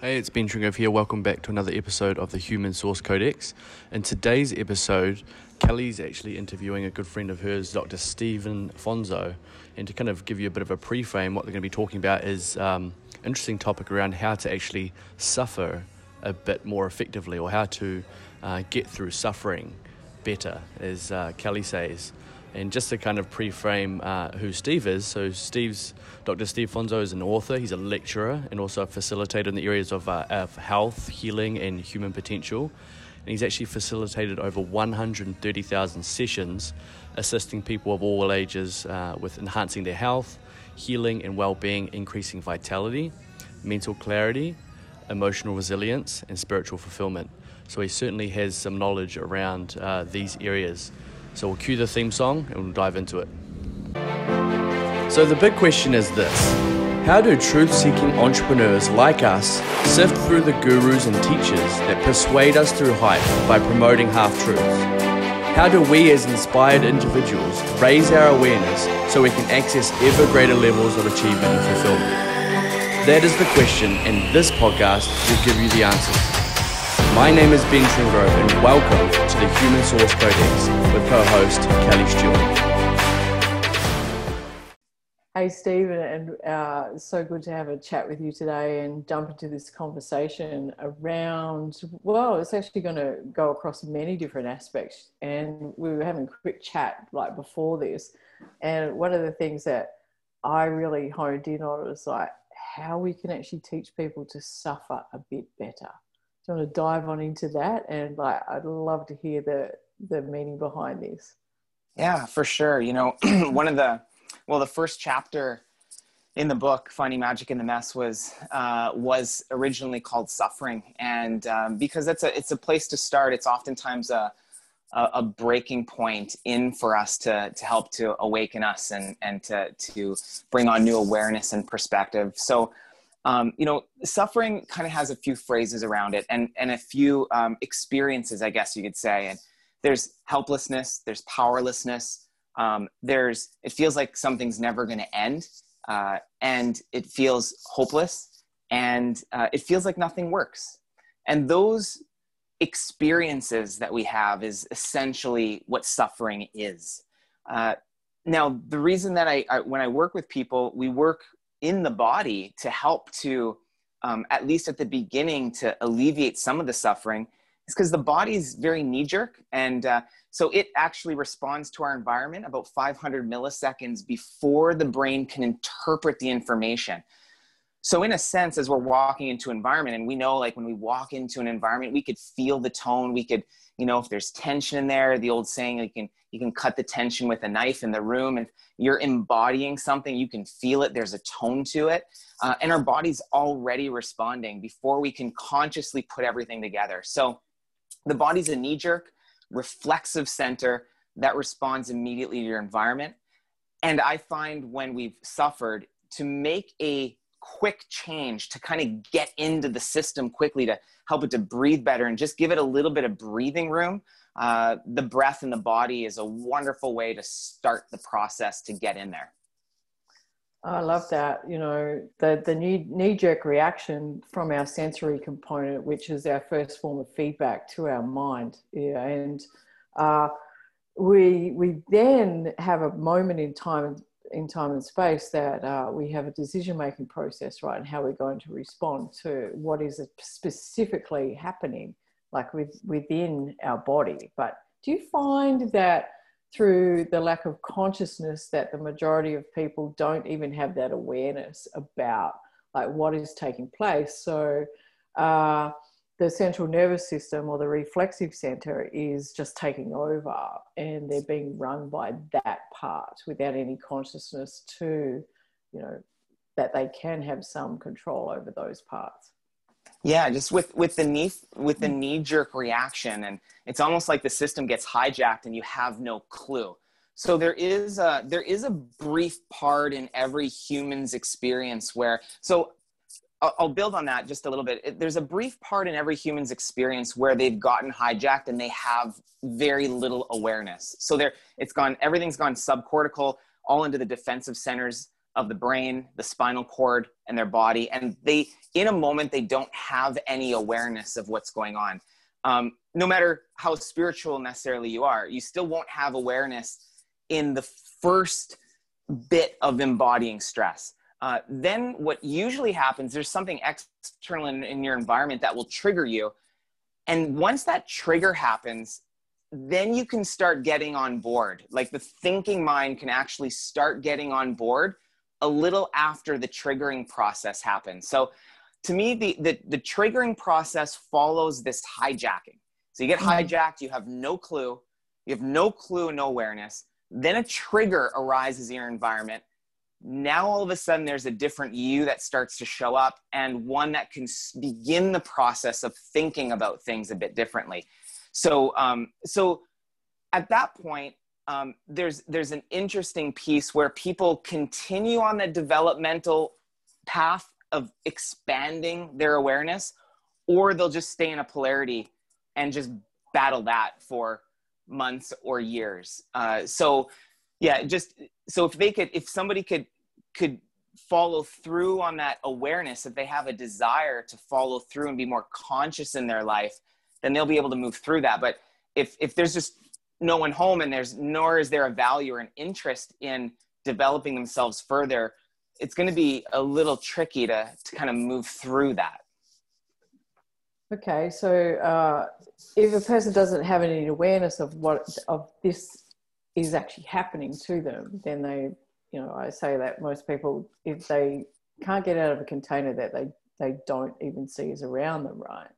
Hey, it's Ben Tringove here. Welcome back to another episode of the Human Source Codex. In today's episode, Kellie's actually interviewing a good friend of hers, Dr. Steven Fonso. And to kind of give you a bit of a pre-frame, what they're going to be talking about is um, interesting topic around how to actually suffer a bit more effectively or how to uh, get through suffering better, as uh, Kellie says. And just to kind of pre-frame uh, who Steve is, so Steve's Dr. Steve Fonso is an author. He's a lecturer and also a facilitator in the areas of, uh, of health, healing, and human potential. And he's actually facilitated over 130,000 sessions, assisting people of all ages uh, with enhancing their health, healing, and well-being, increasing vitality, mental clarity, emotional resilience, and spiritual fulfillment. So he certainly has some knowledge around uh, these areas. So we'll cue the theme song and we'll dive into it. So the big question is this How do truth seeking entrepreneurs like us sift through the gurus and teachers that persuade us through hype by promoting half truths? How do we, as inspired individuals, raise our awareness so we can access ever greater levels of achievement and fulfillment? That is the question, and this podcast will give you the answers. My name is Ben Tringrove, and welcome to the Human Source Codex with co-host Kellie Stewart. Hey, Steven, and uh, so good to have a chat with you today and jump into this conversation around. Well, it's actually going to go across many different aspects, and we were having a quick chat like before this, and one of the things that I really honed in on was like how we can actually teach people to suffer a bit better do you want to dive on into that? And like, I'd love to hear the the meaning behind this. Yeah, for sure. You know, one of the well, the first chapter in the book finding magic in the mess was uh, was originally called suffering and um, because it's a it's a place to start it's oftentimes a, a, a breaking point in for us to to help to awaken us and and to to bring on new awareness and perspective so um, you know, suffering kind of has a few phrases around it and, and a few um, experiences, I guess you could say. And there's helplessness, there's powerlessness, um, there's, it feels like something's never going to end, uh, and it feels hopeless, and uh, it feels like nothing works. And those experiences that we have is essentially what suffering is. Uh, now, the reason that I, I, when I work with people, we work in the body to help to um, at least at the beginning to alleviate some of the suffering is because the body is very knee jerk and uh, so it actually responds to our environment about 500 milliseconds before the brain can interpret the information so in a sense as we're walking into an environment and we know like when we walk into an environment we could feel the tone we could you know if there's tension in there the old saying you can you can cut the tension with a knife in the room and you're embodying something you can feel it there's a tone to it uh, and our body's already responding before we can consciously put everything together. So the body's a knee-jerk reflexive center that responds immediately to your environment. And i find when we've suffered to make a quick change to kind of get into the system quickly to help it to breathe better and just give it a little bit of breathing room. Uh, the breath in the body is a wonderful way to start the process to get in there. I love that. You know, the, the knee jerk reaction from our sensory component, which is our first form of feedback to our mind. Yeah. And uh, we, we then have a moment in time in time and space that uh, we have a decision making process, right? And how we're going to respond to what is specifically happening, like with, within our body. But do you find that through the lack of consciousness that the majority of people don't even have that awareness about like what is taking place? So, uh, the central nervous system or the reflexive center is just taking over and they're being run by that part without any consciousness to you know that they can have some control over those parts. Yeah just with with the knee with the mm. knee jerk reaction and it's almost like the system gets hijacked and you have no clue. So there is a there is a brief part in every human's experience where so I'll build on that just a little bit. There's a brief part in every human's experience where they've gotten hijacked and they have very little awareness. So there, it's gone. Everything's gone subcortical, all into the defensive centers of the brain, the spinal cord, and their body. And they, in a moment, they don't have any awareness of what's going on. Um, no matter how spiritual necessarily you are, you still won't have awareness in the first bit of embodying stress. Uh, then what usually happens, there's something external in, in your environment that will trigger you. And once that trigger happens, then you can start getting on board. Like the thinking mind can actually start getting on board a little after the triggering process happens. So to me, the, the, the triggering process follows this hijacking. So you get mm-hmm. hijacked, you have no clue, you have no clue, no awareness. Then a trigger arises in your environment. Now all of a sudden there's a different you that starts to show up and one that can begin the process of thinking about things a bit differently. So, um, so at that point, um, there's there's an interesting piece where people continue on the developmental path of expanding their awareness, or they'll just stay in a polarity and just battle that for months or years. Uh, so, yeah, just so if they could, if somebody could could follow through on that awareness, if they have a desire to follow through and be more conscious in their life, then they'll be able to move through that. But if if there's just no one home and there's nor is there a value or an interest in developing themselves further, it's going to be a little tricky to to kind of move through that. Okay, so uh, if a person doesn't have any awareness of what of this is actually happening to them, then they, you know, I say that most people, if they can't get out of a container that they they don't even see is around them, right?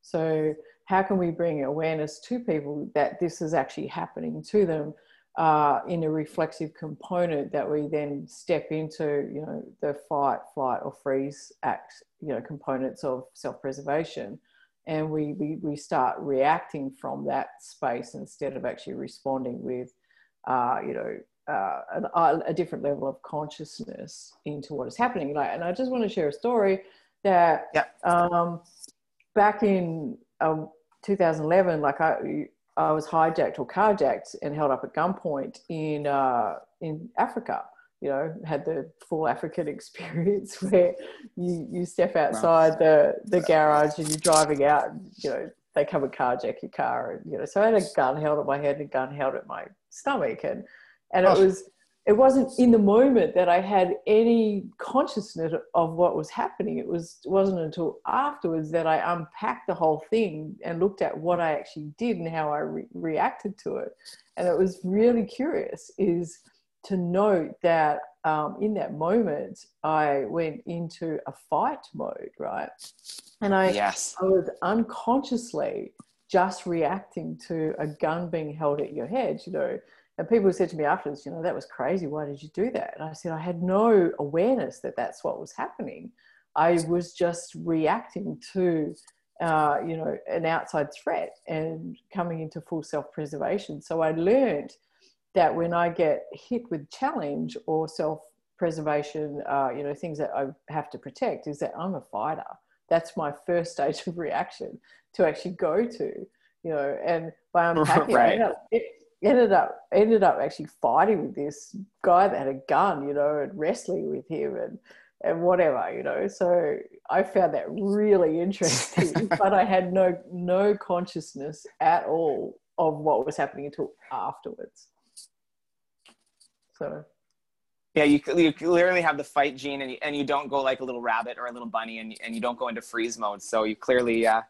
So how can we bring awareness to people that this is actually happening to them uh, in a reflexive component that we then step into, you know, the fight, flight, or freeze act, you know, components of self-preservation, and we we, we start reacting from that space instead of actually responding with, uh, you know. Uh, an, a different level of consciousness into what is happening. Like, and I just want to share a story that yeah. um, back in um, 2011, like I, I was hijacked or carjacked and held up at gunpoint in uh, in Africa. You know, had the full African experience where you you step outside wow. the the garage and you're driving out. You know, they come and carjack your car, and you know. So I had a gun held at my head and a gun held at my stomach, and and it was it wasn't in the moment that I had any consciousness of what was happening. It was it wasn't until afterwards that I unpacked the whole thing and looked at what I actually did and how I re- reacted to it. And it was really curious is to note that um, in that moment I went into a fight mode, right? And I yes. I was unconsciously just reacting to a gun being held at your head, you know and people said to me afterwards, you know, that was crazy. Why did you do that? And I said, I had no awareness that that's what was happening. I was just reacting to, uh, you know, an outside threat and coming into full self preservation. So I learned that when I get hit with challenge or self preservation, uh, you know, things that I have to protect, is that I'm a fighter. That's my first stage of reaction to actually go to, you know, and by unpacking right. it, ended up ended up actually fighting with this guy that had a gun, you know, and wrestling with him and and whatever, you know. So I found that really interesting, but I had no no consciousness at all of what was happening until afterwards. So. Yeah, you, you clearly have the fight gene, and you, and you don't go like a little rabbit or a little bunny, and, and you don't go into freeze mode. So you clearly, uh,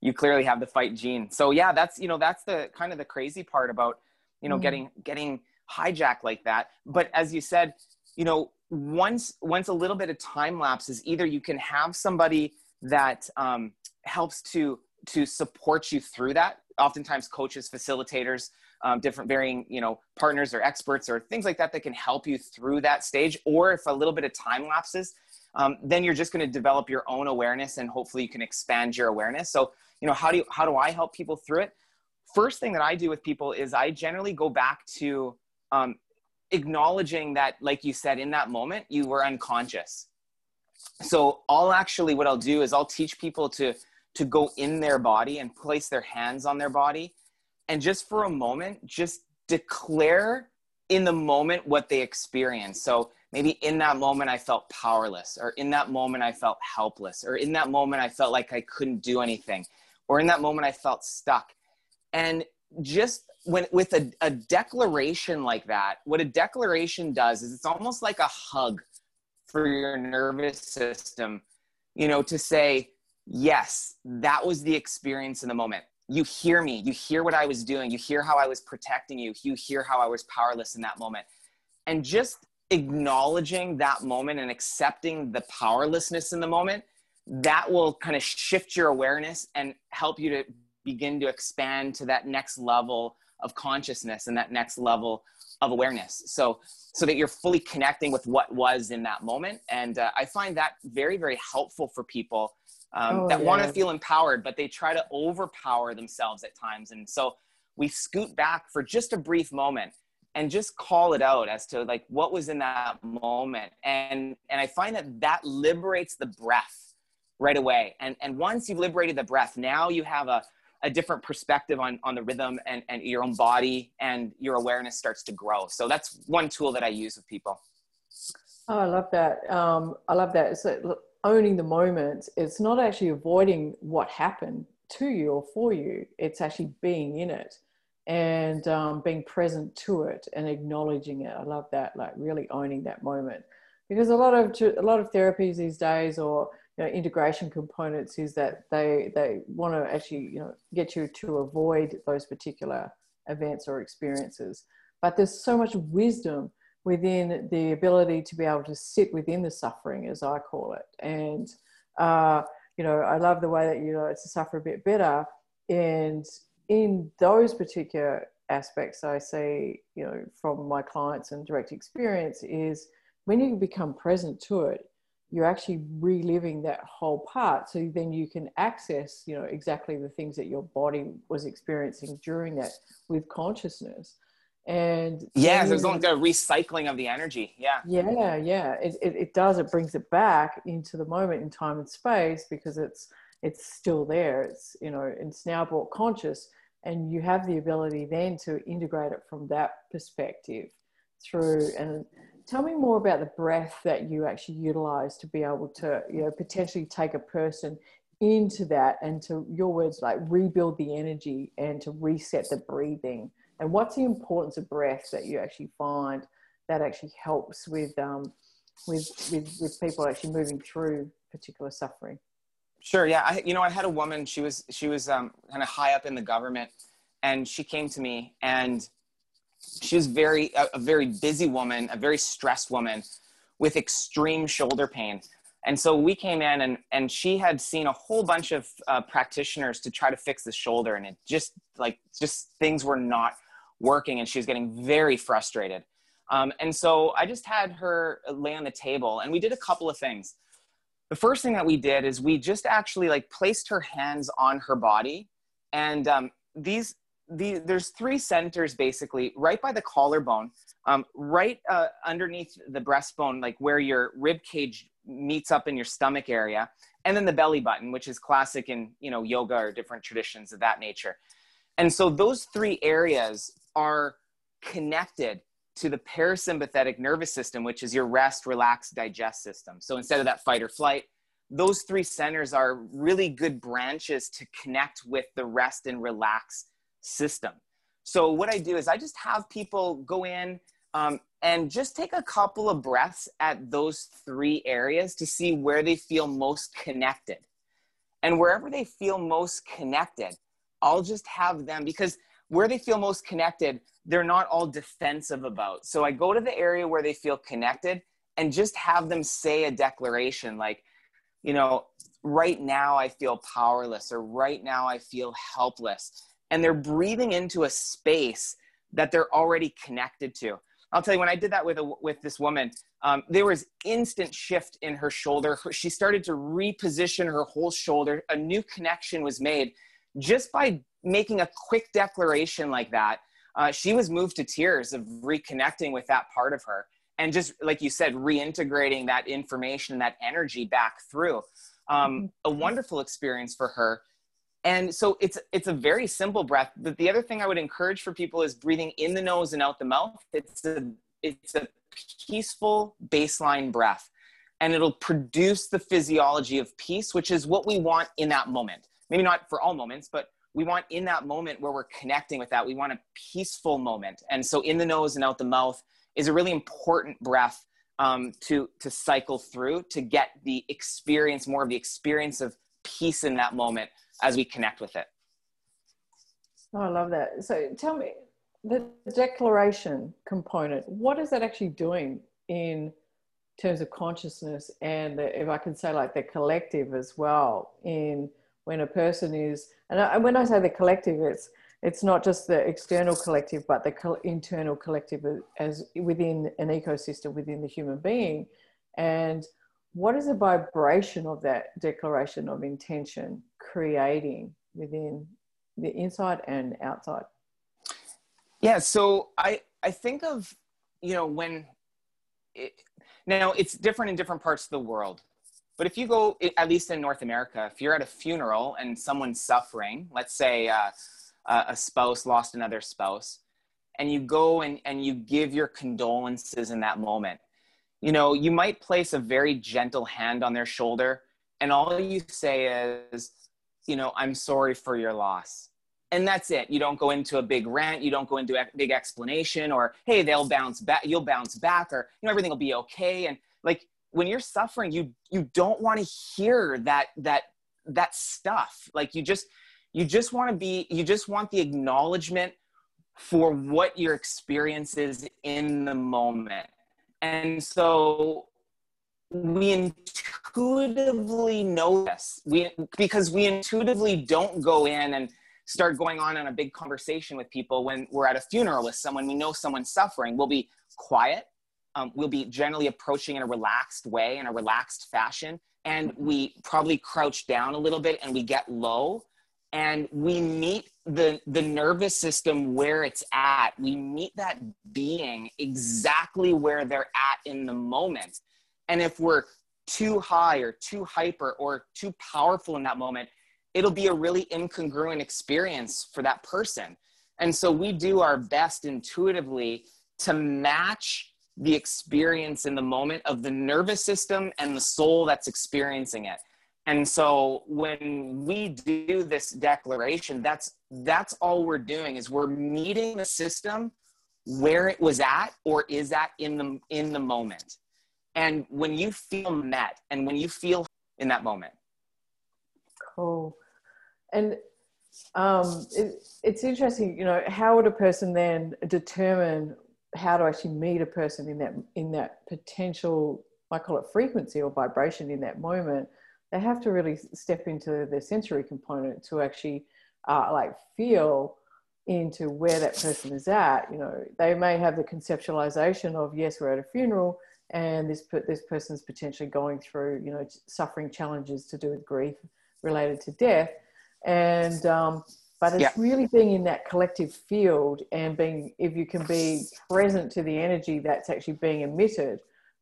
you clearly have the fight gene. So yeah, that's you know that's the kind of the crazy part about you know mm getting getting hijacked like that. But as you said, you know once once a little bit of time lapses, either you can have somebody that um, helps to to support you through that. Oftentimes, coaches, facilitators, um, different varying you know partners or experts or things like that that can help you through that stage. Or if a little bit of time lapses, um, then you're just going to develop your own awareness and hopefully you can expand your awareness. So you know how do you, how do i help people through it first thing that i do with people is i generally go back to um, acknowledging that like you said in that moment you were unconscious so i'll actually what i'll do is i'll teach people to to go in their body and place their hands on their body and just for a moment just declare in the moment what they experience so maybe in that moment I felt powerless, or in that moment I felt helpless, or in that moment I felt like I couldn't do anything, or in that moment I felt stuck. And just when with a, a declaration like that, what a declaration does is it's almost like a hug for your nervous system, you know, to say, yes, that was the experience in the moment. You hear me, you hear what I was doing, you hear how I was protecting you, you hear how I was powerless in that moment. And just acknowledging that moment and accepting the powerlessness in the moment, that will kind of shift your awareness and help you to begin to expand to that next level of consciousness and that next level of awareness so so that you're fully connecting with what was in that moment and uh, i find that very very helpful for people um, oh, that yeah. want to feel empowered but they try to overpower themselves at times. And so we scoot back for just a brief moment and just call it out as to like what was in that moment. And and i find that that liberates the breath right away. And and once you've liberated the breath now you have a a different perspective on on the rhythm and and your own body and your awareness starts to grow. So that's one tool that i use with people. Oh i love that. Um, i love that. So owning the moment it's not actually avoiding what happened to you or for you. It's actually being in it and um, being present to it and acknowledging it. I love that like really owning that moment. Because a lot of a lot of therapies these days or you know, integration components is that they they want to actually you know get you to avoid those particular events or experiences. But there's so much wisdom within the ability to be able to sit within the suffering as i call it. And uh, you know i love the way that you know it's to suffer a bit better. And in those particular aspects i see you know from my clients and direct experience is when you become present to it you're actually reliving that whole part. So then you can access you know exactly the things that your body was experiencing during that with consciousness and yeah there's like a recycling of the energy. Yeah. Yeah yeah. It, it, it does it brings it back into the moment in time and space because it's it's still there. It's you know it's now brought conscious and you have the ability then to integrate it from that perspective through and tell me more about the breath that you actually utilize to be able to you know potentially take a person into that and to your words like rebuild the energy and to reset the breathing and what's the importance of breath that you actually find that actually helps with um, with, with with people actually moving through particular suffering sure yeah I, you know i had a woman she was she was um, kind of high up in the government and she came to me and she was very a, a very busy woman, a very stressed woman with extreme shoulder pain. And so we came in and, and she had seen a whole bunch of uh, practitioners to try to fix the shoulder. And it just like, just things were not working and she was getting very frustrated. Um, and so I just had her lay on the table and we did a couple of things. The first thing that we did is we just actually like placed her hands on her body. And um, these, the, there's three centers basically right by the collarbone, um, right uh, underneath the breastbone, like where your rib cage meets up in your stomach area, and then the belly button, which is classic in you know yoga or different traditions of that nature. And so those three areas are connected to the parasympathetic nervous system, which is your rest, relax, digest system. So instead of that fight or flight, those three centers are really good branches to connect with the rest and relax system. So what I do is I just have people go in um, and just take a couple of breaths at those three areas to see where they feel most connected. And wherever they feel most connected, I'll just have them because where they feel most connected, they're not all defensive about. So I go to the area where they feel connected and just have them say a declaration like, you know, right now I feel powerless or right now I feel helpless and they're breathing into a space that they're already connected to. I'll tell you, when I did that with, a, with this woman, um, there was instant shift in her shoulder. She started to reposition her whole shoulder. A new connection was made just by making a quick declaration like that. Uh, she was moved to tears of reconnecting with that part of her and just like you said reintegrating that information that energy back through um, mm-hmm. a wonderful experience for her and so it's it's a very simple breath but the other thing i would encourage for people is breathing in the nose and out the mouth it's a it's a peaceful baseline breath and it'll produce the physiology of peace which is what we want in that moment maybe not for all moments but we want in that moment where we're connecting with that we want a peaceful moment. And so in the nose and out the mouth is a really important breath um, to to cycle through to get the experience more of the experience of peace in that moment as we connect with it. Oh, i love that. So tell me the declaration component what is that actually doing in terms of consciousness and the, if i can say like the collective as well in when a person is and I, when i say the collective it's it's not just the external collective but the internal collective as within an ecosystem within the human being and what is the vibration of that declaration of intention creating within the inside and outside yeah, so I I think of you know when it, now it's different in different parts of the world. But if you go, at least in North America, if you're at a funeral and someone's suffering, let's say uh, a spouse lost another spouse, and you go and, and you give your condolences in that moment, you know, you might place a very gentle hand on their shoulder, and all you say is, you know, I'm sorry for your loss. And that's it. You don't go into a big rant. You don't go into a big explanation or hey they'll bounce back you'll bounce back or you know everything will be okay. And like when you're suffering you you don't want to hear that that that stuff. Like you just you just want to be you just want the acknowledgement for what your experience is in the moment. And so we intuitively know this. We because we intuitively don't go in and start going on in a big conversation with people when we're at a funeral with someone we know someone's suffering. We'll be quiet um, we'll be generally approaching in a relaxed way in a relaxed fashion. And we probably crouch down a little bit and we get low. And we meet the the nervous system where it's at. We meet that being exactly where they're at in the moment. And if we're too high or too hyper or too powerful in that moment it'll be a really incongruent experience for that person. And so we do our best intuitively to match the experience in the moment of the nervous system and the soul that's experiencing it. And so when we do this declaration, that's that's all we're doing is we're meeting the system where it was at or is at in the in the moment. And when you feel met and when you feel in that moment. Cool and um, it, it's interesting, you know, how would a person then determine how to actually meet a person in that in that potential, I call it frequency or vibration in that moment? They have to really step into their sensory component to actually uh, like feel into where that person is at. You know, they may have the conceptualization of yes, we're at a funeral, and this this person's potentially going through you know suffering challenges to do with grief related to death and um, but it's yeah. really being in that collective field and being if you can be present to the energy that's actually being emitted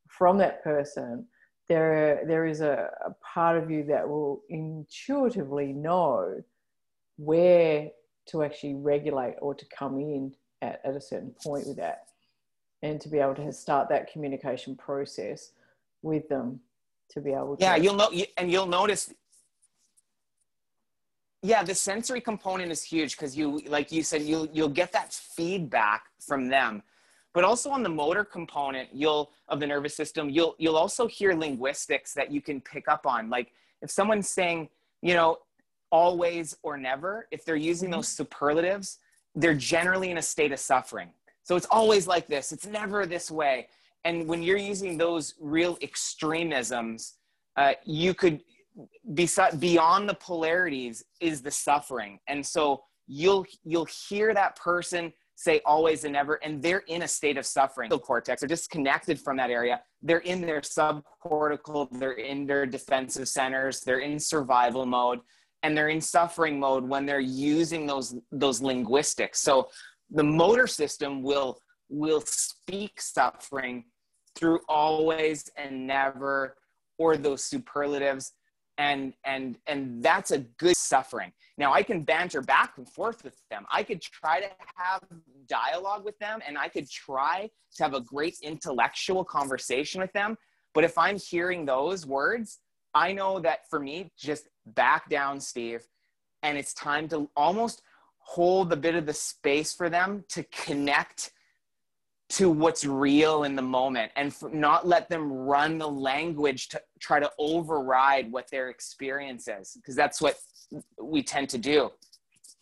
from that person there there is a, a part of you that will intuitively know where to actually regulate or to come in at, at a certain point with that and to be able to start that communication process with them to be able to yeah you'll know and you'll notice yeah the sensory component is huge because you like you said you'll you'll get that feedback from them. But also on the motor component you'll of the nervous system you'll you'll also hear linguistics that you can pick up on. Like if someone's saying you know always or never if they're using those superlatives they're generally in a state of suffering. So it's always like this it's never this way. And when you're using those real extremisms uh, you could beside beyond the polarities is the suffering. And so you'll you'll hear that person say always and never and they're in a state of suffering. The cortex are disconnected from that area. They're in their subcortical they're in their defensive centers they're in survival mode and they're in suffering mode when they're using those those linguistics. So the motor system will will speak suffering through always and never or those superlatives and and and that's a good suffering. Now i can banter back and forth with them. I could try to have dialogue with them and i could try to have a great intellectual conversation with them. But if i'm hearing those words i know that for me just back down steve and it's time to almost hold a bit of the space for them to connect to what's real in the moment and not let them run the language to try to override what their experience is because that's what we tend to do.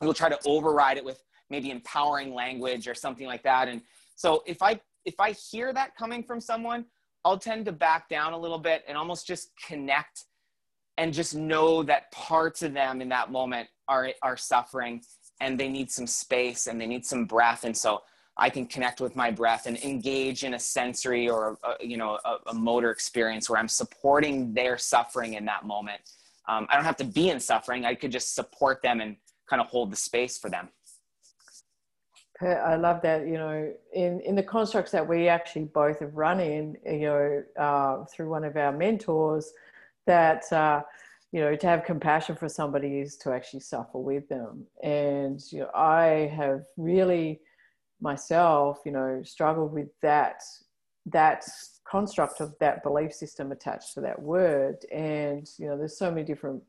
We'll try to override it with maybe empowering language or something like that. And so if i if i hear that coming from someone i'll tend to back down a little bit and almost just connect and just know that parts of them in that moment are are suffering and they need some space and they need some breath. And so I can connect with my breath and engage in a sensory or a, you know a, a, motor experience where I'm supporting their suffering in that moment. Um, I don't have to be in suffering. I could just support them and kind of hold the space for them. I love that. You know, in in the constructs that we actually both have run in, you know, uh, through one of our mentors, that. Uh, you know, to have compassion for somebody is to actually suffer with them. And you know, I have really myself, you know, struggled with that that construct of that belief system attached to that word. And you know, there's so many different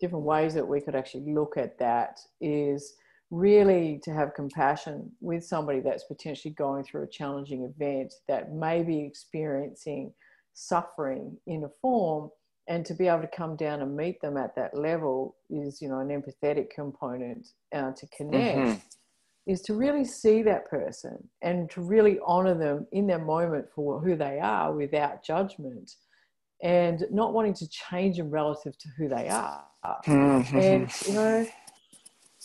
different ways that we could actually look at that. Is really to have compassion with somebody that's potentially going through a challenging event that may be experiencing suffering in a form and to be able to come down and meet them at that level is you know an empathetic component uh, to connect mm-hmm is to really see that person and to really honor them in their moment for who they are without judgment and not wanting to change them relative to who they are. Mm-hmm. And, you know,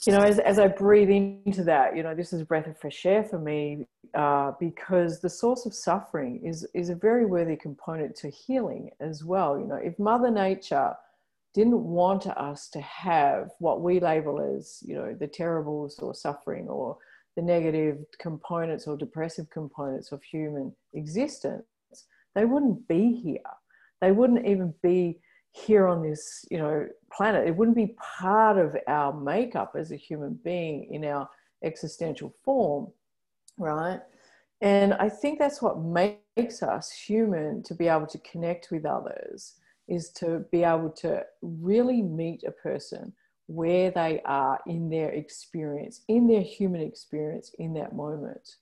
you know, as, as I breathe into that, you know, this is a breath of fresh air for me uh, because the source of suffering is, is a very worthy component to healing as well. You know, if Mother Nature didn't want us to have what we label as, you know, the terribles or suffering or the negative components or depressive components of human existence, they wouldn't be here. They wouldn't even be here on this, you know, planet. It wouldn't be part of our makeup as a human being in our existential form, right? And I think that's what makes us human to be able to connect with others is to be able to really meet a person where they are in their experience, in their human experience in that moment.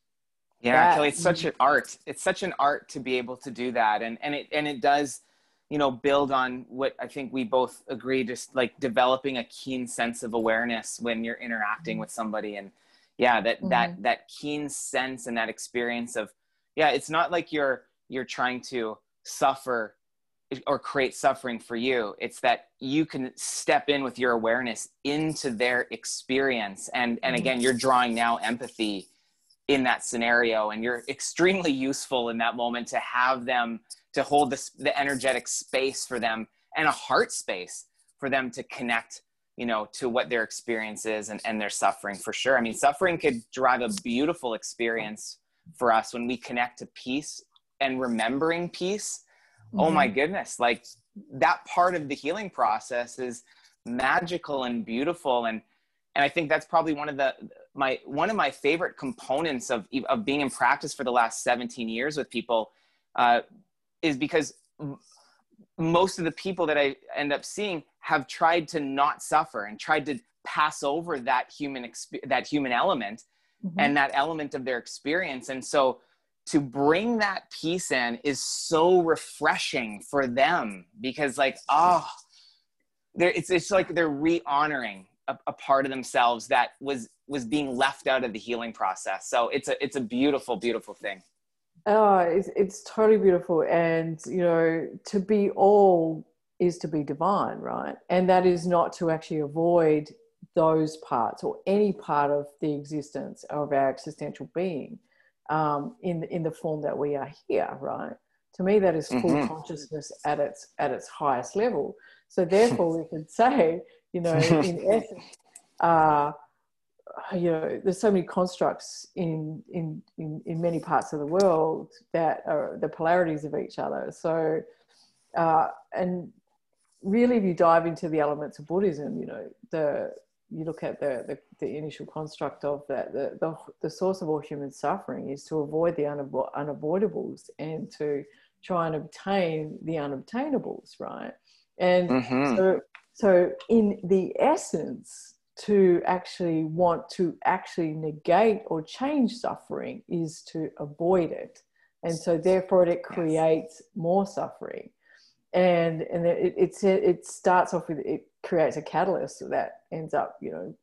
Yeah, that, Kellie, it's such an art. It's such an art to be able to do that. And and it and it does, you know, build on what I think we both agree, just like developing a keen sense of awareness when you're interacting mm-hmm. with somebody. And yeah, that mm-hmm. that that keen sense and that experience of yeah, it's not like you're you're trying to suffer or create suffering for you it's that you can step in with your awareness into their experience and and mm-hmm. again you're drawing now empathy in that scenario and you're extremely useful in that moment to have them to hold the, the energetic space for them and a heart space for them to connect you know to what their experience is and, and their suffering for sure i mean suffering could drive a beautiful experience for us when we connect to peace and remembering peace mm-hmm. oh my mm-hmm. goodness like that part of the healing process is magical and beautiful and and i think that's probably one of the my one of my favorite components of of being in practice for the last 17 years with people uh, is because most of the people that i end up seeing have tried to not suffer and tried to pass over that human exp- that human element mm-hmm. and that element of their experience and so to bring that piece in is so refreshing for them because like oh it's, it's like they're re-honoring a, a, part of themselves that was was being left out of the healing process. So it's a it's a beautiful beautiful thing. Oh it's, it's totally beautiful. And you know to be all is to be divine right? And that is not to actually avoid those parts or any part of the existence of our existential being um, in in the form that we are here, right? To me, that is full mm-hmm. consciousness at its at its highest level. So therefore, we can say, you know, in essence, uh, you know, there's so many constructs in, in in in many parts of the world that are the polarities of each other. So, uh, and really, if you dive into the elements of Buddhism, you know, the you look at the, the, the initial construct of that, the, the, the, source of all human suffering is to avoid the unavo- unavoidables and to try and obtain the unobtainables, right? And mm-hmm. so, so, in the essence, to actually want to actually negate or change suffering is to avoid it. And so, therefore, it creates yes. more suffering and and it, it it starts off with it creates a catalyst that ends up you know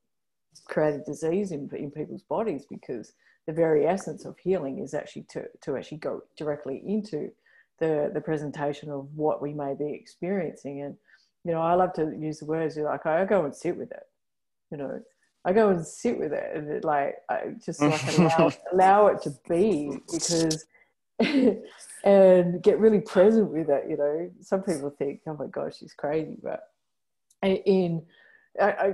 creating disease in, in people's bodies because the very essence of healing is actually to, to actually go directly into the the presentation of what we may be experiencing. And you know i love to use the words like i go and sit with it you know i go and sit with it and it like i just like allow, allow it to be because and get really present with it. You know, some people think, "Oh my gosh, she's crazy," but in I, I,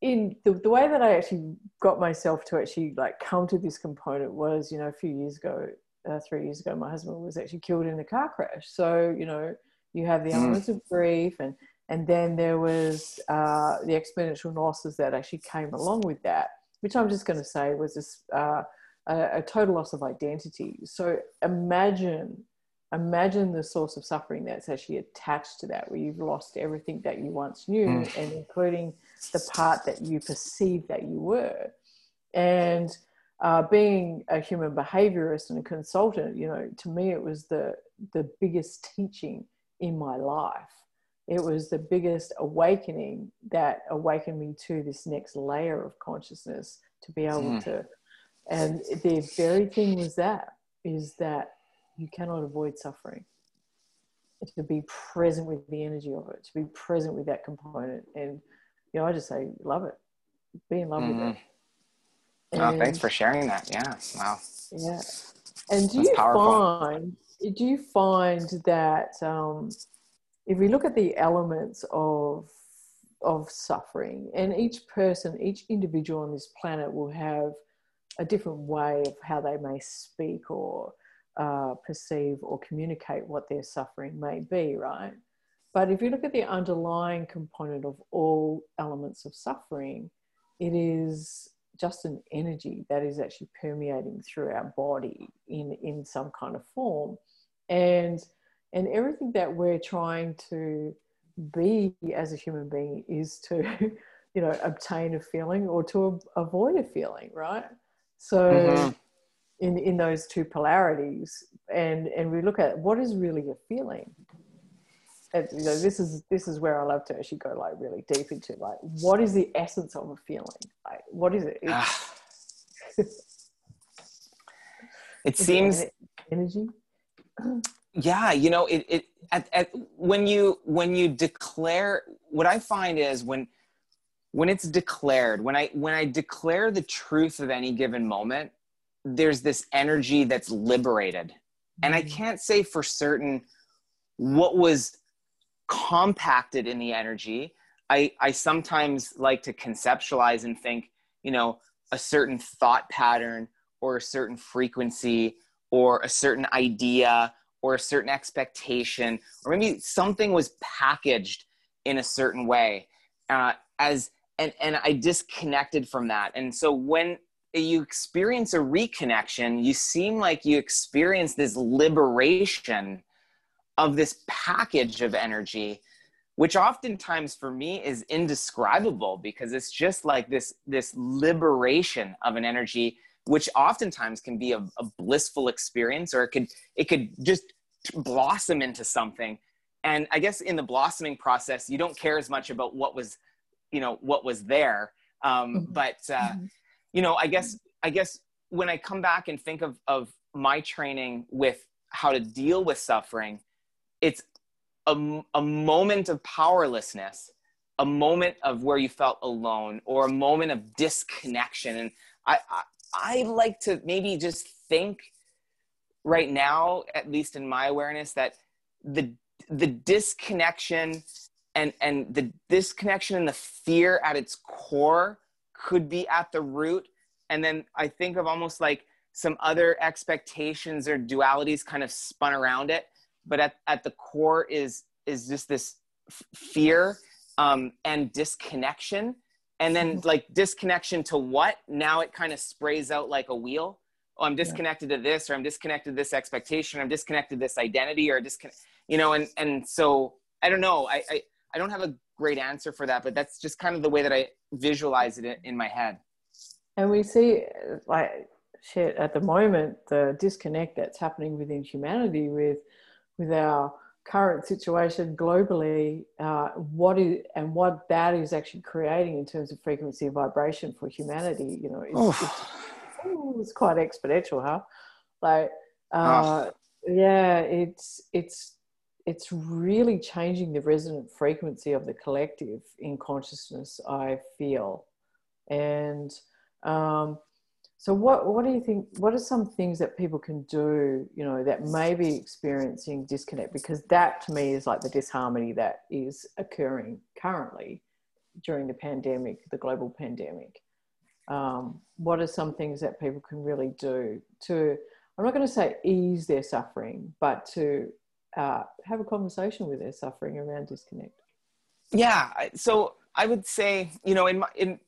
in the, the way that I actually got myself to actually like come to this component was, you know, a few years ago, uh, three years ago, my husband was actually killed in a car crash. So you know, you have the mm. elements of grief and and then there was uh, the exponential losses that actually came along with that, which I'm just going to say was this uh, a, a total loss of identity. So imagine imagine the source of suffering that's actually attached to that, where you've lost everything that you once knew, mm. and including the part that you perceived that you were. And uh, being a human behaviorist and a consultant, you know, to me, it was the the biggest teaching in my life. It was the biggest awakening that awakened me to this next layer of consciousness to be able mm. to and the very thing was that is that you cannot avoid suffering. To be present with the energy of it, to be present with that component. And, you know, I just say, love it. Be in love mm-hmm. with it. And, oh, thanks for sharing that. Yeah. Wow. Yeah. And do That's you powerful. find, do you find that um, if we look at the elements of of suffering and each person each individual on this planet will have a different way of how they may speak or uh, perceive or communicate what their suffering may be, right? But if you look at the underlying component of all elements of suffering, it is just an energy that is actually permeating through our body in, in some kind of form. And, and everything that we're trying to be as a human being is to, you know, obtain a feeling or to avoid a feeling, right? So mm-hmm. in in those two polarities, and and we look at what is really a feeling. And, you know, this is this is where I love to actually go like really deep into like what is the essence of a feeling? Like what is it? Ah. it seems energy. yeah you know it, it at, at, when you when you declare what i find is when when it's declared when i when i declare the truth of any given moment there's this energy that's liberated. And i mm. can't say for certain what was compacted in the energy. I i sometimes like to conceptualize and think you know a certain thought pattern or a certain frequency or a certain idea or a certain expectation or maybe something was packaged in a certain way. Uh, as and and I disconnected from that. And so when you experience a reconnection, you seem like you experience this liberation of this package of energy which oftentimes for me is indescribable because it's just like this this liberation of an energy which oftentimes can be a, a blissful experience or it could it could just blossom into something and i guess in the blossoming process you don't care as much about what was you know what was there um, mm-hmm. but uh, mm-hmm. you know i guess i guess when i come back and think of of my training with how to deal with suffering it's a, a moment of powerlessness a moment of where you felt alone or a moment of disconnection and I, I i like to maybe just think right now at least in my awareness that the the disconnection and and the disconnection and the fear at its core could be at the root. And then i think of almost like some other expectations or dualities kind of spun around it. But at, at the core is is just this f- fear um, and disconnection. And then mm-hmm. like disconnection to what? Now it kind of sprays out like a wheel. Oh i'm disconnected yeah. to this or i'm disconnected to this expectation or i'm disconnected to this identity or disconnect you know and and so i don't know. I, I i don't have a great answer for that but that's just kind of the way that i visualize it in my head and we see like shit at the moment the disconnect that's happening within humanity with with our current situation globally, uh, what is and what that is actually creating in terms of frequency and vibration for humanity, you know, it's, it's, it's quite exponential, huh? Like, uh, oh. yeah, it's it's it's really changing the resonant frequency of the collective in consciousness. I feel, and um, so what, what do you think, what are some things that people can do, you know, that may be experiencing disconnect? Because that to me is like the disharmony that is occurring currently during the pandemic, the global pandemic. Um, what are some things that people can really do to, I'm not going to say ease their suffering, but to uh, have a conversation with their suffering around disconnect? Yeah. So I would say, you know, in my, in,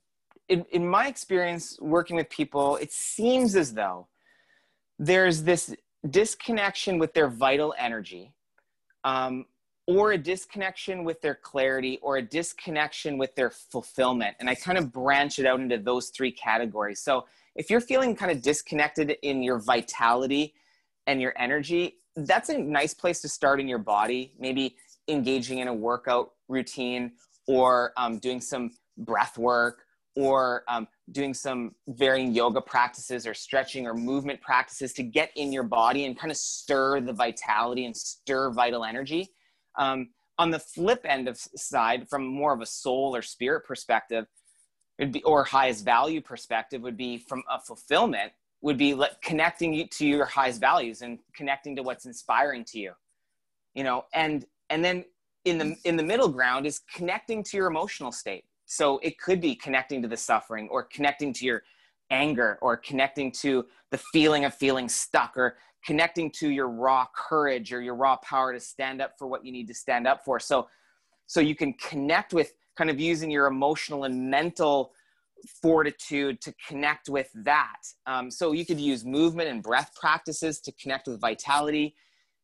in, in my experience working with people, it seems as though there's this disconnection with their vital energy, um, or a disconnection with their clarity, or a disconnection with their fulfillment. And I kind of branch it out into those three categories. So if you're feeling kind of disconnected in your vitality and your energy, that's a nice place to start in your body. Maybe engaging in a workout routine or um, doing some breath work or um, doing some varying yoga practices or stretching or movement practices to get in your body and kind of stir the vitality and stir vital energy. Um, on the flip end of side, from more of a soul or spirit perspective, would be or highest value perspective would be from a fulfillment would be like connecting you to your highest values and connecting to what's inspiring to you you know and and then in the in the middle ground is connecting to your emotional state. So it could be connecting to the suffering or connecting to your anger or connecting to the feeling of feeling stuck or connecting to your raw courage or your raw power to stand up for what you need to stand up for. So so you can connect with kind of using your emotional and mental fortitude to connect with that. Um, so you could use movement and breath practices to connect with vitality.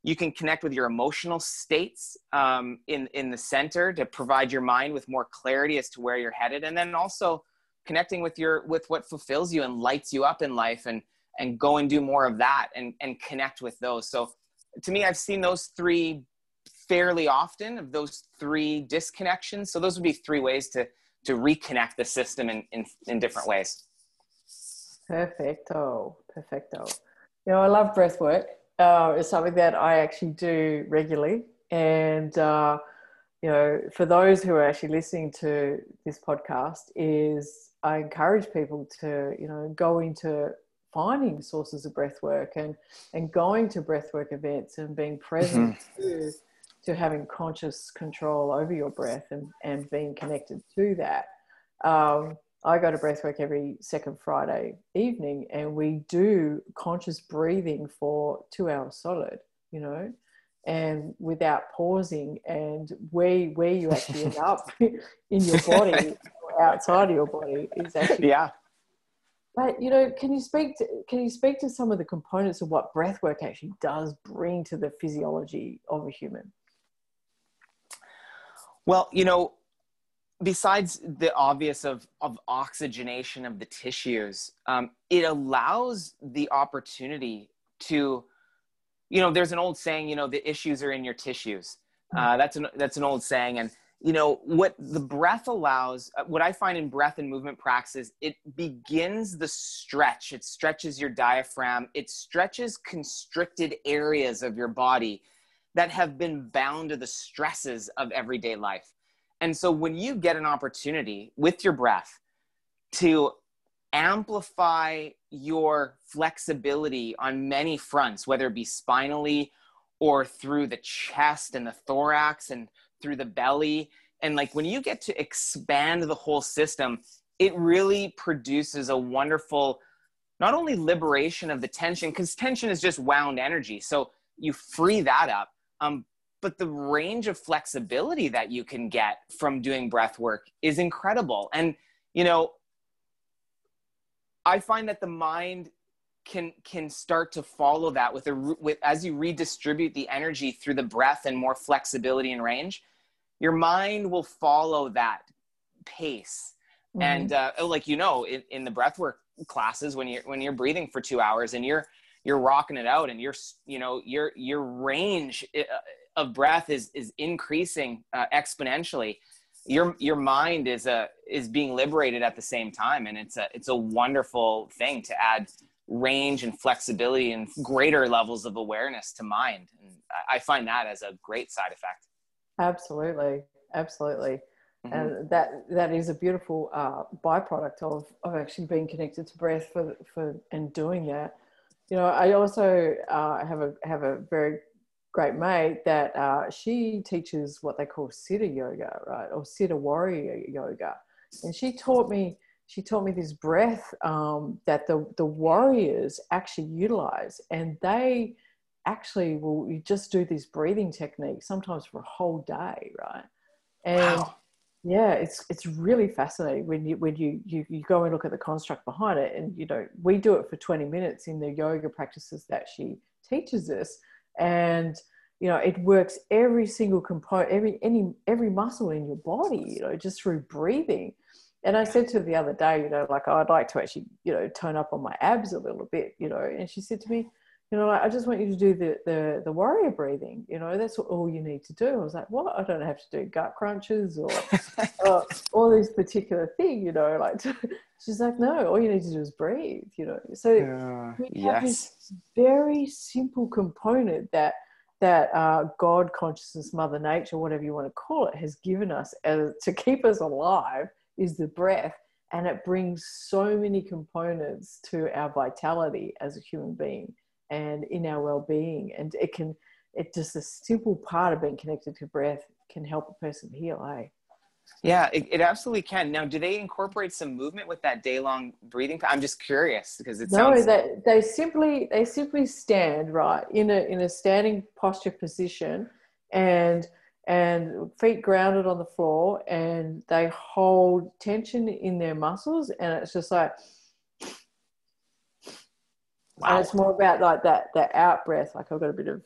You can connect with your emotional states um, in in the center to provide your mind with more clarity as to where you're headed and then also connecting with your with what fulfills you and lights you up in life and and go and do more of that and and connect with those. So to me i've seen those three fairly often of those three disconnections. So those would be three ways to to reconnect the system in in, in different ways perfecto perfecto you know i love breath work uh, is something that I actually do regularly. And, uh, you know, for those who are actually listening to this podcast, is I encourage people to, you know, go into finding sources of breath work and, and going to breathwork events and being present mm-hmm. to, to having conscious control over your breath and, and being connected to that. Um, I go to breathwork every second Friday evening, and we do conscious breathing for two hours solid. You know, and without pausing, and where where you actually end up in your body, or outside of your body, is actually yeah. But you know, can you speak to can you speak to some of the components of what breathwork actually does bring to the physiology of a human? Well, you know, besides the obvious of, of oxygenation of the tissues, um, it allows the opportunity to, you know, there's an old saying, you know, the issues are in your tissues. Uh, that's an that's an old saying, and you know what the breath allows. Uh, what I find in breath and movement practices, it begins the stretch. It stretches your diaphragm. It stretches constricted areas of your body that have been bound to the stresses of everyday life. And so when you get an opportunity with your breath to amplify your flexibility on many fronts, whether it be spinally or through the chest and the thorax and through the belly, and like when you get to expand the whole system, it really produces a wonderful not only liberation of the tension because tension is just wound energy so you free that up um, but the range of flexibility that you can get from doing breath work is incredible and you know i find that the mind can can start to follow that with a with as you redistribute the energy through the breath and more flexibility and range your mind will follow that pace mm-hmm. and uh, like you know in, in the breath work classes when you're when you're breathing for two hours and you're you're rocking it out and you're you know your your range uh, of breath is is increasing uh, exponentially. Your your mind is a is being liberated at the same time and it's a it's a wonderful thing to add range and flexibility and greater levels of awareness to mind. And i find that as a great side effect. Absolutely. Absolutely. Mm-hmm. and that that is a beautiful uh, byproduct of of actually being connected to breath for for and doing that you know i also uh, have a have a very great mate that uh, she teaches what they call siddha yoga, right, or siddha warrior yoga, and she taught me she taught me this breath um, that the the warriors actually utilize, and they actually will you just do this breathing technique sometimes for a whole day, right, and. Wow. Yeah, it's it's really fascinating when you when you, you you go and look at the construct behind it, and you know we do it for twenty minutes in the yoga practices that she teaches us, and you know it works every single component every any every muscle in your body you know just through breathing. And i said to her the other day you know like oh, i'd like to actually you know tone up on my abs a little bit you know and she said to me you know like, i just want you to do the, the the warrior breathing you know that's all you need to do i was like what i don't have to do gut crunches or uh, all these particular thing you know like she's like no all you need to do is breathe you know so uh, we have yes. this very simple component that that uh, God consciousness, Mother Nature, whatever you want to call it, has given us as, to keep us alive is the breath. And it brings so many components to our vitality as a human being and in our well being. And it can, it just a simple part of being connected to breath can help a person heal. Eh? Yeah, it, it, absolutely can. Now, do they incorporate some movement with that day long breathing? I'm just curious because it no, they, they simply they simply stand right in a in a standing posture position, and and feet grounded on the floor, and they hold tension in their muscles, and it's just like. Wow. And it's more about like that that out breath. Like I've got a bit of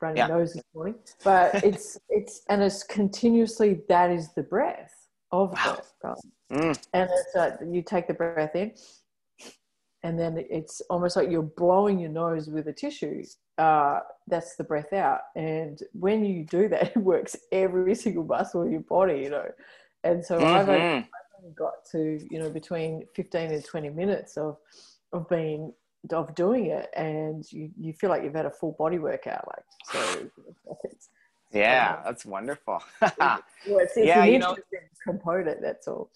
running yeah. nose this morning. But it's it's and it's continuously that is the breath of wow. breath, mm. And it's like you take the breath in, and then it's almost like you're blowing your nose with a tissue. Uh, that's the breath out, and when you do that, it works every single muscle in your body, you know. And so mm-hmm. I've, only, I've only got to you know between fifteen and twenty minutes of of being of doing it and you, you feel like you've had a full body workout like so yeah um, that's wonderful well, it's, it's yeah, you know, component that's all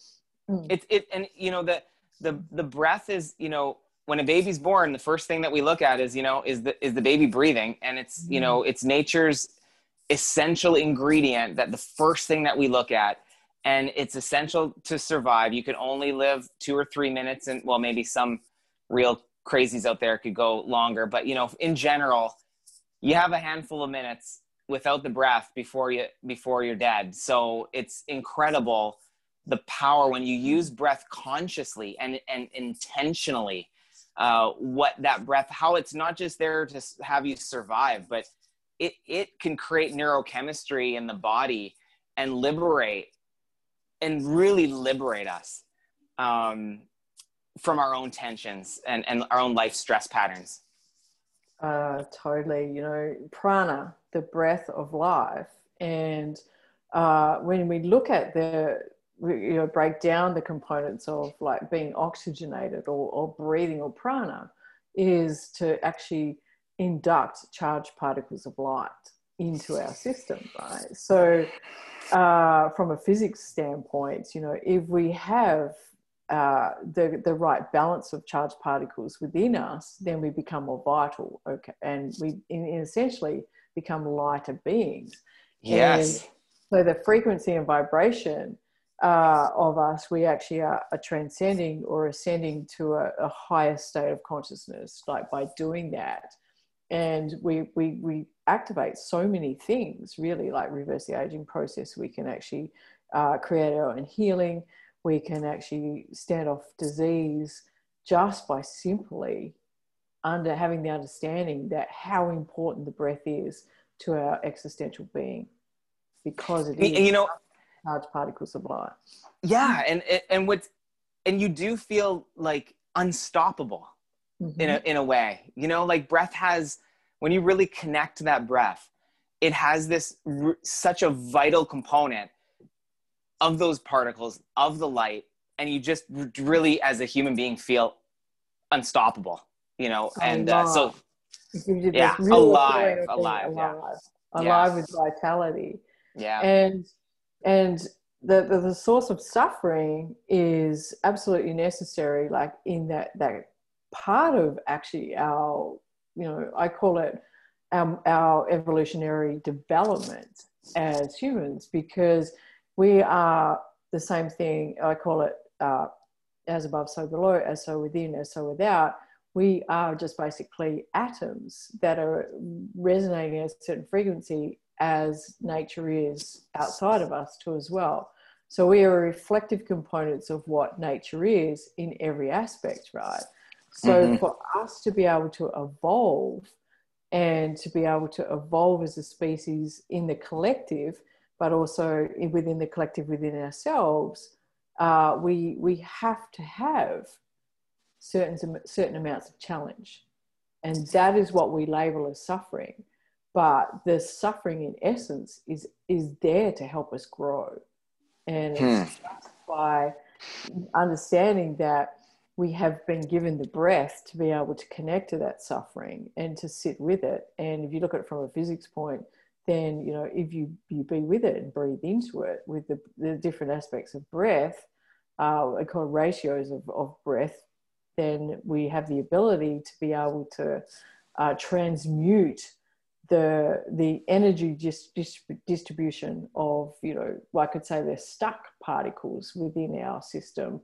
mm. it's it and you know the the the breath is you know when a baby's born the first thing that we look at is you know is the is the baby breathing and it's mm. you know mm. it's nature's essential ingredient that the first thing that we look at and it's essential to survive you can only live two or three minutes and well maybe some real crazies out there could go longer. But you know in general you have a handful of minutes without the breath before you before you're dead. So it's incredible the power when you use breath consciously and and intentionally uh, what that breath how it's not just there to have you survive but it it can create neurochemistry in the body and liberate and really liberate us. Um, from our own tensions and, and our own life stress patterns. Uh, totally. You know, prana, the breath of life. And uh, when we look at the, you know, break down the components of like being oxygenated or, or breathing or prana, is to actually induct charged particles of light into our system, right? So, uh, from a physics standpoint, you know, if we have uh, the, the right balance of charged particles within us, then we become more vital. Okay, and we in, in essentially become lighter beings. Yes. And so the frequency and vibration uh, of us, we actually are, are, transcending or ascending to a, a higher state of consciousness. Like by doing that, and we, we, we activate so many things really like reverse the aging process we can actually uh, create our own healing we can actually stand off disease just by simply under having the understanding that how important the breath is to our existential being because it is you know large particles of light yeah and and what and you do feel like unstoppable mm-hmm. in a in a way you know like breath has when you really connect to that breath it has this such a vital component of those particles of the light and you just really as a human being feel unstoppable you know and uh, so yeah alive alive alive yeah. alive yeah. with vitality yeah and and the, the, the source of suffering is absolutely necessary like in that that part of actually our you know i call it our, our evolutionary development as humans because we are the same thing i call it uh, as above so below as so within as so without we are just basically atoms that are resonating at a certain frequency as nature is outside of us too as well so we are reflective components of what nature is in every aspect, right? So mm-hmm. for us to be able to evolve and to be able to evolve as a species in the collective, but also within the collective within ourselves, uh, we we have to have certain certain amounts of challenge, and that is what we label as suffering. But the suffering, in essence, is is there to help us grow and hmm. it's by understanding that we have been given the breath to be able to connect to that suffering and to sit with it. And if you look at it from a physics point, then you know if you you be with it and breathe into it with the, the different aspects of breath, uh, I call ratios of, of breath, then we have the ability to be able to uh, transmute the the energy just distribution of you know I could say they're stuck particles within our system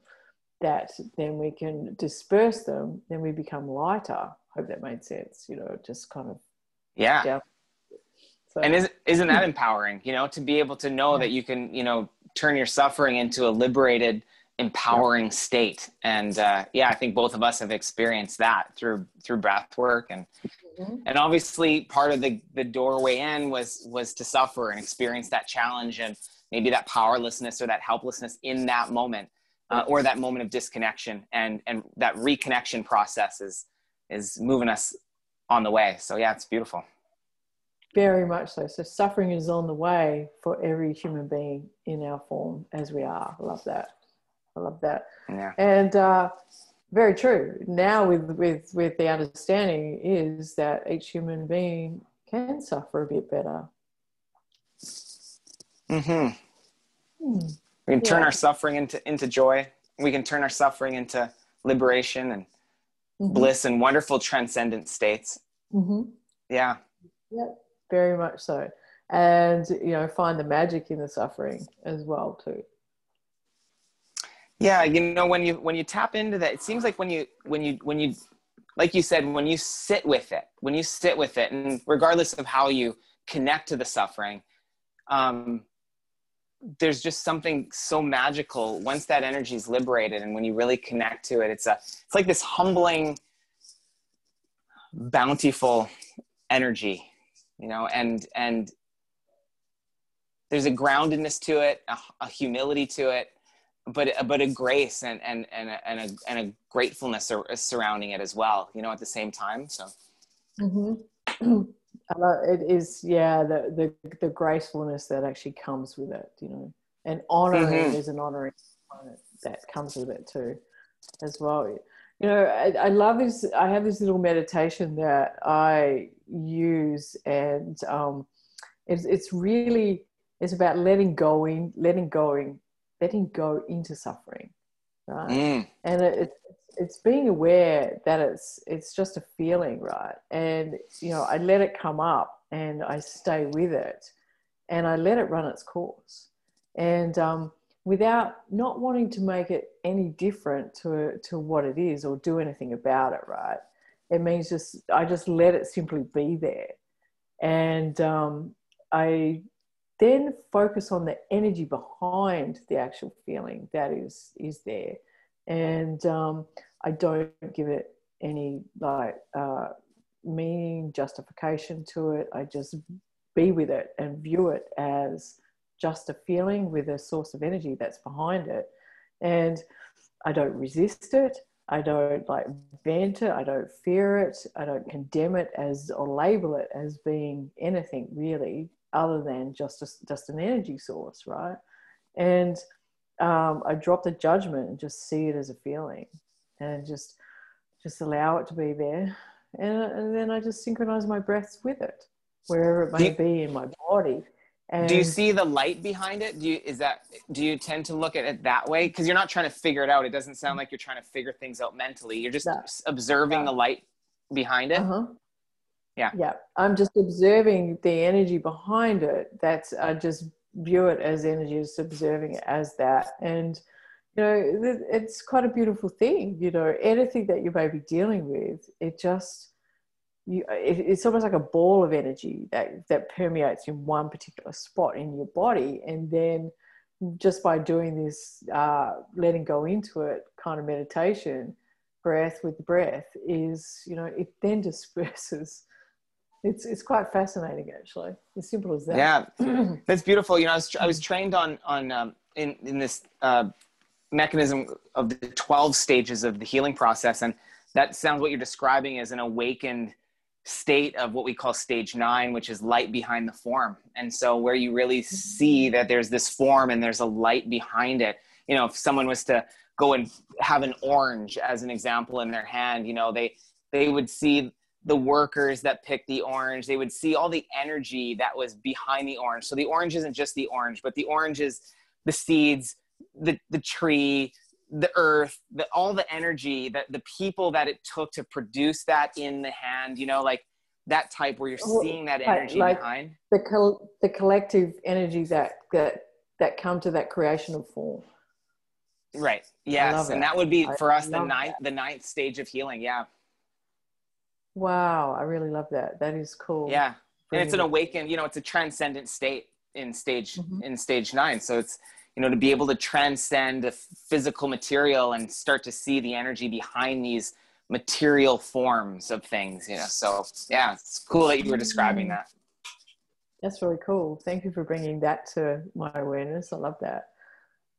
that then we can disperse them then we become lighter hope that made sense you know just kind of yeah down. So, and is, isn't that empowering you know to be able to know yeah. that you can you know turn your suffering into a liberated empowering yeah. state and uh, yeah i think both of us have experienced that through through breath work and Mm-hmm. And obviously, part of the the doorway in was was to suffer and experience that challenge and maybe that powerlessness or that helplessness in that moment, uh, or that moment of disconnection. And and that reconnection process is is moving us on the way. So yeah, it's beautiful. Very much so. So suffering is on the way for every human being in our form as we are. I love that. I love that. Yeah. And uh, very true. Now, with with with the understanding is that each human being can suffer a bit better. Mm-hmm. We can turn yeah. our suffering into into joy. We can turn our suffering into liberation and mm-hmm. bliss and wonderful transcendent states. Mm-hmm. Yeah. Yep. Very much so, and you know, find the magic in the suffering as well too. Yeah you know when you when you tap into that it seems like when you when you when you like you said when you sit with it when you sit with it and regardless of how you connect to the suffering um, there's just something so magical once that energy is liberated and when you really connect to it it's a it's like this humbling bountiful energy you know and and there's a groundedness to it a, a humility to it but but a grace and and and a, and a, and a gratefulness surrounding it as well you know at the same time so mm-hmm. it is yeah the, the the gracefulness that actually comes with it you know and honoring mm-hmm. is an honoring that comes with it too as well you know I, I love this i have this little meditation that i use and um it's it's really it's about letting going letting going letting go into suffering right? Mm. and it, it's being aware that it's it's just a feeling right? And you know i let it come up and i stay with it and i let it run its course. And um, without not wanting to make it any different to to what it is or do anything about it right? It means just I just let it simply be there, and um, I then focus on the energy behind the actual feeling that is is there, and um, I don't give it any like uh, meaning justification to it. I just be with it and view it as just a feeling with a source of energy that's behind it, and I don't resist it. I don't like vent it. I don't fear it. I don't condemn it as or label it as being anything really other than just a, just an energy source, right? And um, I drop the judgment and just see it as a feeling, and just just allow it to be there, and, and then I just synchronize my breaths with it, wherever it may be in my body. And do you see the light behind it? Do you is that do you tend to look at it that way? Because you're not trying to figure it out. It doesn't sound like you're trying to figure things out mentally. You're just observing the light behind it. Uh-huh. Yeah. Yeah. I'm just observing the energy behind it. That's I just view it as energy, just observing it as that. And you know, it's quite a beautiful thing. You know, anything that you may be dealing with, it just you it's almost like a ball of energy that that permeates in one particular spot in your body. And then just by doing this uh, letting go into it kind of meditation breath with breath is you know it then disperses. It's it's quite fascinating actually. As simple as that. Yeah. That's beautiful. You know i was, I was trained on on um, in in this uh, mechanism of the 12 stages of the healing process. And that sounds what you're describing as an awakened state of what we call stage nine, which is light behind the form. And so, where you really see that there's this form and there's a light behind it, you know, if someone was to go and have an orange as an example in their hand, you know, they they would see the workers that picked the orange. They would see all the energy that was behind the orange. So the orange isn't just the orange, but the orange is the seeds, the the tree, the earth the, all the energy that the people that it took to produce that in the hand you know like that type where you're seeing that energy like behind. the col- the collective energy that that that come to that creation of form. Right. Yes. And it. that would be for I us the ninth that. the ninth stage of healing. Yeah. Wow. I really love that. That is cool. Yeah. And it's an awakened you know it's a transcendent state in stage mm-hmm. in stage nine. So it's you know to be able to transcend the physical material and start to see the energy behind these material forms of things you know? So yeah it's cool that you were describing that. That's really cool. Thank you for bringing that to my awareness. I love that.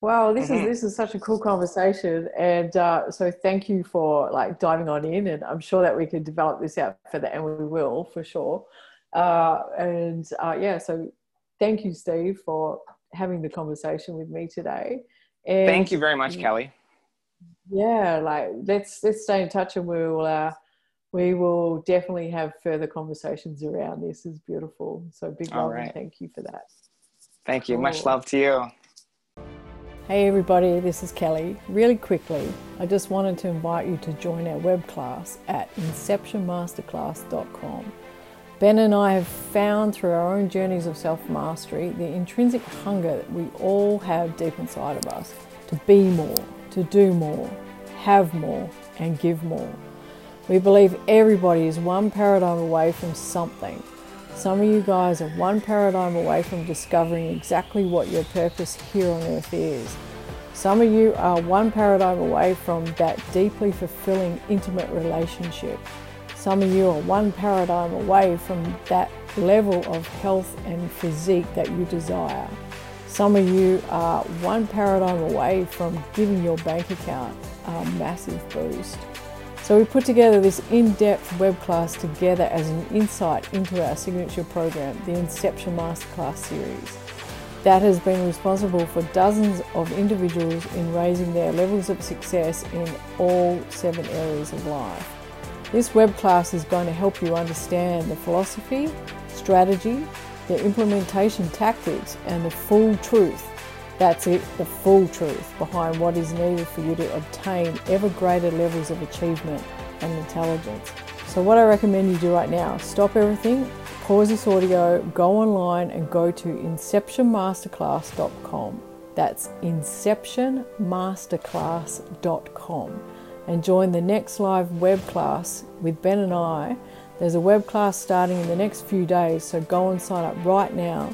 Wow this mm-hmm. is this is such a cool conversation. And uh, so thank you for like diving on in and i'm sure that we can develop this out further and we will for sure. Uh, and uh, yeah so thank you steve for having the conversation with me today. And Thank you very much, Kellie. Yeah, like let's let's stay in touch, and we'll uh, we will definitely have further conversations around this. Is beautiful. So big love right. and thank you for that. Thank you. Cool. Much love to you. Hey everybody, this is Kellie. Really quickly, I just wanted to invite you to join our web class at inceptionmasterclass.com. Ben and I have found through our own journeys of self mastery the intrinsic hunger that we all have deep inside of us to be more, to do more, have more, and give more. We believe everybody is one paradigm away from something. Some of you guys are one paradigm away from discovering exactly what your purpose here on earth is. Some of you are one paradigm away from that deeply fulfilling intimate relationship. Some of you are one paradigm away from that level of health and physique that you desire. Some of you are one paradigm away from giving your bank account a massive boost. So we put together this in-depth web class together as an insight into our signature program, the Inception Masterclass series. That has been responsible for dozens of individuals in raising their levels of success in all seven areas of life. This web class is going to help you understand the philosophy, strategy, the implementation tactics, and the full truth. That's it, the full truth behind what is needed for you to obtain ever greater levels of achievement and intelligence. So, what I recommend you do right now stop everything, pause this audio, go online and go to inceptionmasterclass.com. That's inceptionmasterclass.com and join the next live web class with Ben and I. There's a web class starting in the next few days, so go and sign up right now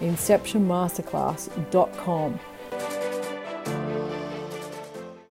inceptionmasterclass.com